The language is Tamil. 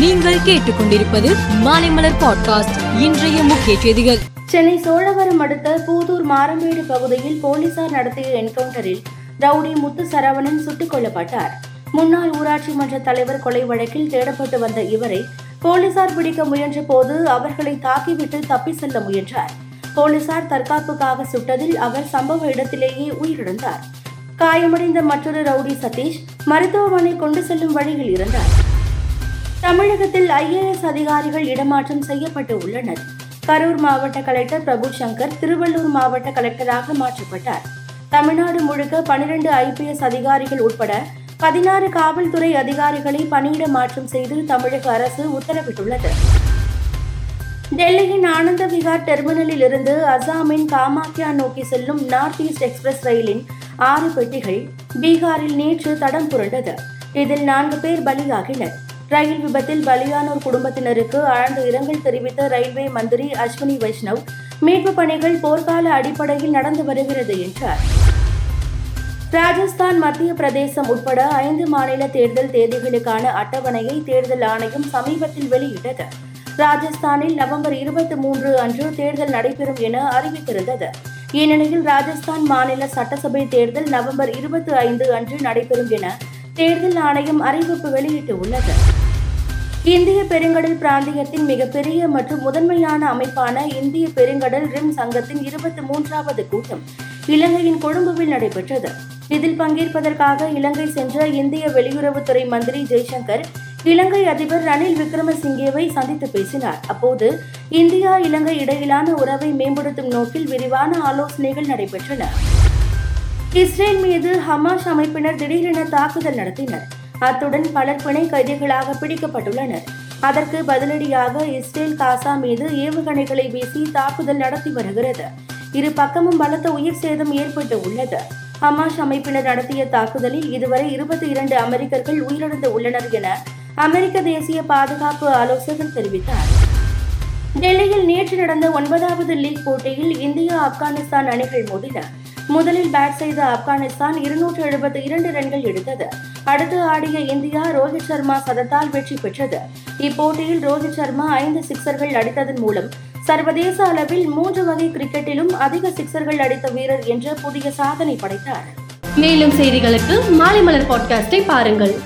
நீங்கள் கேட்டுக்கொண்டிருப்பது மாலைமலர் பாட்காஸ்ட். இன்றைய முக்கிய செய்திகள். சென்னை சோழவரம் அடுத்த பூதூர் மாரம்பேடு பகுதியில் போலீசார் நடத்திய என்கவுண்டரில் ரவுடி முத்து சரவணன் சுட்டுக் கொல்லப்பட்டார். முன்னாள் ஊராட்சி மன்ற தலைவர் கொலை வழக்கில் தேடப்பட்டு வந்த இவரை போலீசார் பிடிக்க முயன்ற போது அவர்களை தாக்கிவிட்டு தப்பி செல்ல முயன்றார். போலீசார் தற்காப்புக்காக சுட்டதில் அவர் சம்பவ இடத்திலேயே உயிரிழந்தார். காயமடைந்த மற்றொரு ரவுடி சதீஷ் மருத்துவமனை கொண்டு செல்லும் வழியில் இருந்தார் தமிழகத்தில் ஐஏஎஸ் அதிகாரிகள் இடமாற்றம் செய்யப்பட்டு உள்ளனர். கரூர் மாவட்ட கலெக்டர் பிரபு சங்கர் திருவள்ளூர் மாவட்ட கலெக்டராக மாற்றப்பட்டார். தமிழ்நாடு முழுக்க பனிரெண்டு ஐபிஎஸ் அதிகாரிகள் உட்பட பதினாறு காவல்துறை அதிகாரிகளை பணியிட மாற்றம் செய்து தமிழக அரசு உத்தரவிட்டுள்ளது. டெல்லியின் ஆனந்த விகார் டெர்மினலில் இருந்து அசாமின் காமாக்யா நோக்கி செல்லும் நார்த் ஈஸ்ட் எக்ஸ்பிரஸ் ரயிலின் ஆறு பெட்டிகள் பீகாரில் நேற்று தடம் புரண்டது. இதில் நான்கு பேர் பலியாகினர். ரயில் விபத்தில் பலியானோர் குடும்பத்தினருக்கு ஆழ்ந்த இரங்கல் தெரிவித்த ரயில்வே மந்திரி அஸ்வினி வைஷ்ணவ் மீட்பு பணிகள் போர்க்கால அடிப்படையில் நடந்து வருகிறது என்றார். ராஜஸ்தான் மத்திய பிரதேசம் உட்பட ஐந்து மாநில தேர்தல் தேதிகளுக்கான அட்டவணையை தேர்தல் ஆணையம் சமீபத்தில் வெளியிட்டது. ராஜஸ்தானில் நவம்பர் இருபத்தி மூன்று அன்று தேர்தல் நடைபெறும் என அறிவித்திருந்தது. இந்நிலையில் ராஜஸ்தான் மாநில சட்டசபை தேர்தல் நவம்பர் இருபத்தி ஐந்து அன்று நடைபெறும் என தேர்தல் ஆணையம் அறிவிப்பு வெளியிட்டுள்ளது. இந்திய பெருங்கடல் பிராந்தியத்தின் மிகப்பெரிய மற்றும் முதன்மையான அமைப்பான இந்திய பெருங்கடல் ரிம் சங்கத்தின் இருபத்தி மூன்றாவது கூட்டம் இலங்கையின் கொழும்புவில் நடைபெற்றது. இதில் பங்கேற்பதற்காக இலங்கை சென்ற இந்திய வெளியுறவுத்துறை மந்திரி ஜெய்சங்கர் இலங்கை அதிபர் ரணில் விக்ரமசிங்கேவை சந்தித்து பேசினார். அப்போது இந்தியா இலங்கை இடையிலான உறவை மேம்படுத்தும் நோக்கில் விரிவான ஆலோசனைகள் நடைபெற்றன. இஸ்ரேல் மீது ஹமாஸ் அமைப்பினர் திடீரென தாக்குதல் நடத்தினர். அத்துடன் பலர் பிணை கைதிகளாக பிடிக்கப்பட்டுள்ளனர். அதற்கு பதிலடியாக இஸ்ரேல் காசா மீது ஏவுகணைகளை வீசி தாக்குதல் நடத்தி வருகிறது. இரு பக்கமும் பலத்த உயிர் சேதம் ஏற்பட்டு உள்ளது. ஹமாஸ் அமைப்பினர் நடத்திய தாக்குதலில் இதுவரை இருபத்தி இரண்டு அமெரிக்கர்கள் உயிரிழந்து உள்ளனர் என அமெரிக்க தேசிய பாதுகாப்பு ஆலோசகர் தெரிவித்தார். டெல்லியில் நேற்று நடந்த ஒன்பதாவது லீக் போட்டியில் இந்தியா ஆப்கானிஸ்தான் அணிகள் மோதின. முதலில் பேட் செய்த ஆப்கானிஸ்தான் இருநூற்று எழுபத்தி இரண்டு ரன்கள் எடுத்தது. அடுத்து ஆடிய இந்தியா ரோஹித் சர்மா சதத்தால் வெற்றி பெற்றது. இப்போட்டியில் ரோஹித் சர்மா ஐந்து சிக்சர்கள் அடித்ததன் மூலம் சர்வதேச அளவில் மூன்று வகை கிரிக்கெட்டிலும் அதிக சிக்சர்கள் அடித்த வீரர் என்ற புதிய சாதனை படைத்தார். மேலும் செய்திகளுக்கு மாலை மலர் பாட்காஸ்டை பாருங்கள்.